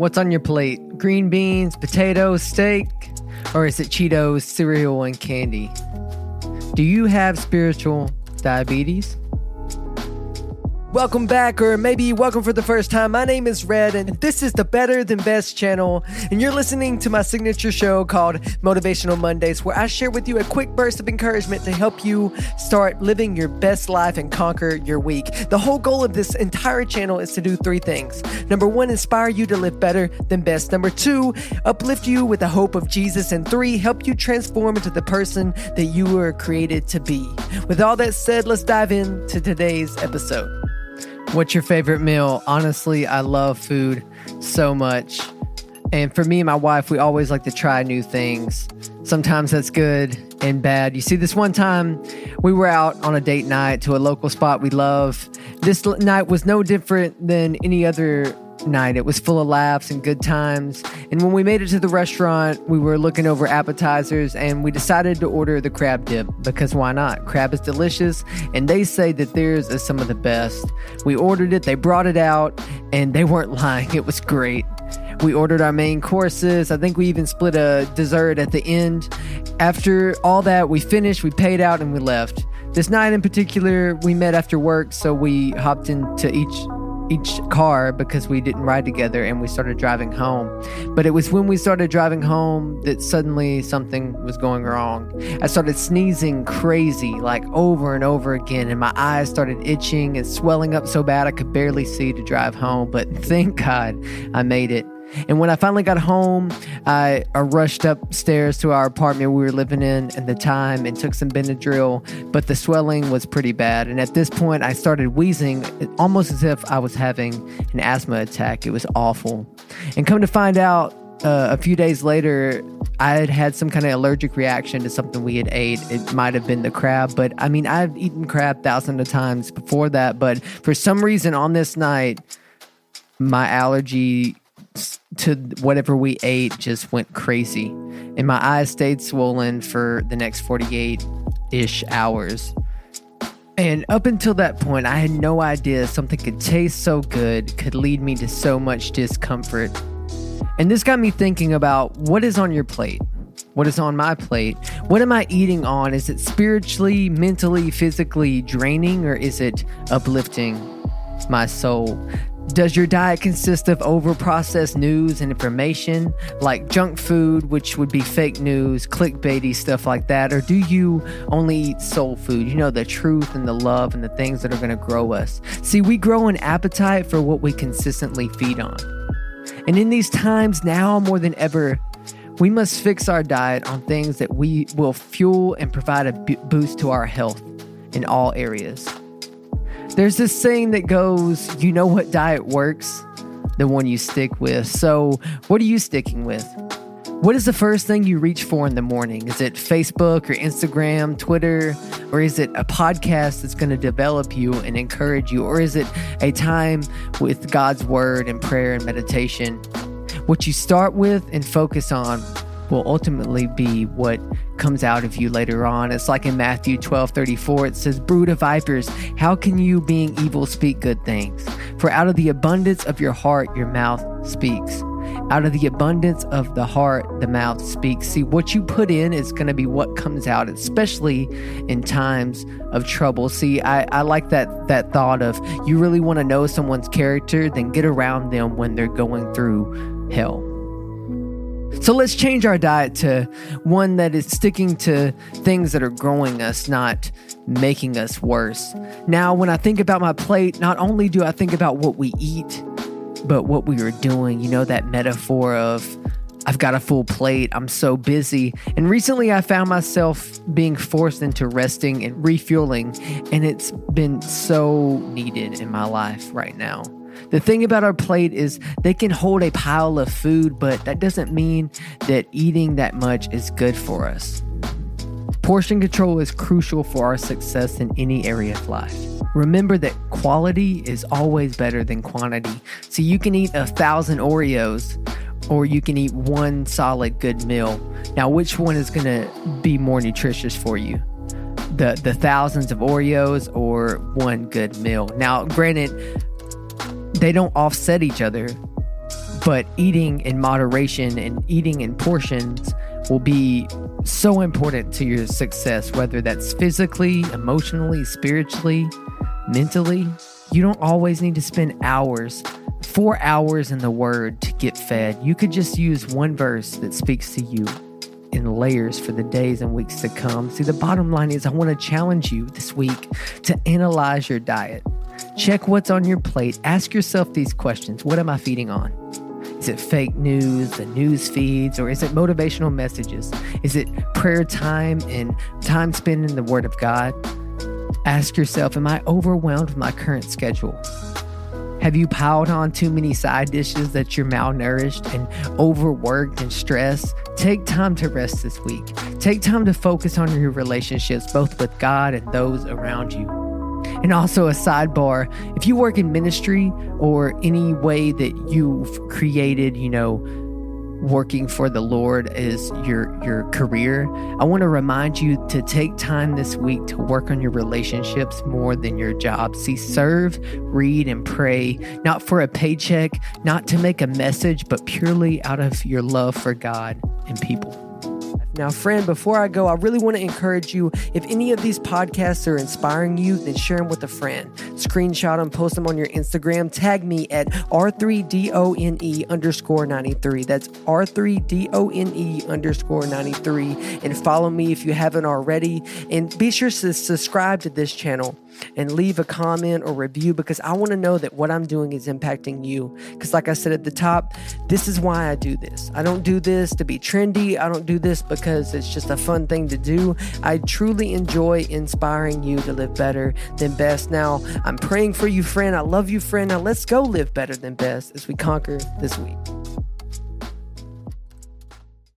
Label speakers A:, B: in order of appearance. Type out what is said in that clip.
A: What's on your plate? Green beans, potatoes, steak? Or is it Cheetos, cereal, and candy? Do you have spiritual diabetes? Welcome back, or maybe welcome for the first time. My name is Red, and this is the Better Than Best channel. And you're listening to my signature show called Motivational Mondays, where I share with you a quick burst of encouragement to help you start living your best life and conquer your week. The whole goal of this entire channel is to do three things. Number one, inspire you to live better than best. Number two, uplift you with the hope of Jesus. And three, help you transform into the person that you were created to be. With all that said, let's dive into today's episode. What's your favorite meal? Honestly, I love food so much. And for me and my wife, we always like to try new things. Sometimes that's good and bad. You see, this one time we were out on a date night to a local spot we love. This night was no different than any other night. It was full of laughs and good times. And when we made it to the restaurant, we were looking over appetizers and we decided to order the crab dip because why not? Crab is delicious and they say that theirs is some of the best. We ordered it, they brought it out, and they weren't lying. It was great. We ordered our main courses. I think we even split a dessert at the end. After all that, we finished, we paid out, and we left. This night in particular, we met after work, so we hopped into each each car because we didn't ride together and we started driving home. But it was when we started driving home that suddenly something was going wrong. I started sneezing crazy, like over and over again, and my eyes started itching and swelling up so bad I could barely see to drive home. But thank God I made it. And when I finally got home, I, I, rushed upstairs to our apartment we were living in at the time and took some Benadryl, but the swelling was pretty bad. And at this point, I started wheezing almost as if I was having an asthma attack. It was awful. And come to find out, uh, a few days later, I had had some kind of allergic reaction to something we had ate. It might have been the crab, but I mean, I've eaten crab thousands of times before that. But for some reason, on this night, my allergy to whatever we ate just went crazy. And my eyes stayed swollen for the next 48 ish hours. And up until that point, I had no idea something could taste so good could lead me to so much discomfort. And this got me thinking about what is on your plate? What is on my plate? What am I eating on? Is it spiritually, mentally, physically draining, or is it uplifting my soul? Does your diet consist of over processed news and information like junk food, which would be fake news, clickbaity stuff like that? Or do you only eat soul food? You know, the truth and the love and the things that are going to grow us. See, we grow an appetite for what we consistently feed on. And in these times, now more than ever, we must fix our diet on things that we will fuel and provide a boost to our health in all areas. There's this saying that goes, you know what diet works? The one you stick with. So, what are you sticking with? What is the first thing you reach for in the morning? Is it Facebook or Instagram, Twitter, or is it a podcast that's going to develop you and encourage you? Or is it a time with God's word and prayer and meditation? What you start with and focus on will ultimately be what comes out of you later on. It's like in Matthew 12 34, it says, Brood of vipers, how can you, being evil, speak good things? For out of the abundance of your heart, your mouth speaks. Out of the abundance of the heart, the mouth speaks. See, what you put in is going to be what comes out, especially in times of trouble. See, I, I like that that thought of you really want to know someone's character, then get around them when they're going through hell. So let's change our diet to one that is sticking to things that are growing us, not making us worse. Now, when I think about my plate, not only do I think about what we eat, but what we are doing. You know, that metaphor of I've got a full plate, I'm so busy. And recently I found myself being forced into resting and refueling, and it's been so needed in my life right now. The thing about our plate is they can hold a pile of food, but that doesn't mean that eating that much is good for us. Portion control is crucial for our success in any area of life. Remember that quality is always better than quantity. So you can eat a thousand Oreos or you can eat one solid good meal. Now, which one is going to be more nutritious for you? The, the thousands of Oreos or one good meal? Now, granted, they don't offset each other, but eating in moderation and eating in portions will be so important to your success, whether that's physically, emotionally, spiritually, mentally. You don't always need to spend hours, four hours in the Word to get fed. You could just use one verse that speaks to you in layers for the days and weeks to come. See, the bottom line is I want to challenge you this week to analyze your diet. Check what's on your plate. Ask yourself these questions What am I feeding on? Is it fake news, the news feeds, or is it motivational messages? Is it prayer time and time spent in the Word of God? Ask yourself Am I overwhelmed with my current schedule? Have you piled on too many side dishes that you're malnourished and overworked and stressed? Take time to rest this week. Take time to focus on your relationships, both with God and those around you. And also, a sidebar if you work in ministry or any way that you've created, you know, working for the Lord is your your career, I want to remind you to take time this week to work on your relationships more than your job. See, serve, read, and pray, not for a paycheck, not to make a message, but purely out of your love for God and people. Now, friend, before I go, I really want to encourage you if any of these podcasts are inspiring you, then share them with a friend. Screenshot them, post them on your Instagram, tag me at R3DONE underscore 93. That's R3DONE underscore 93. And follow me if you haven't already. And be sure to subscribe to this channel and leave a comment or review because I want to know that what I'm doing is impacting you. Because, like I said at the top, this is why I do this. I don't do this to be trendy, I don't do this because it's just a fun thing to do. I truly enjoy inspiring you to live better than best. Now, I'm praying for you, friend. I love you, friend. Now, let's go live better than best as we conquer this week.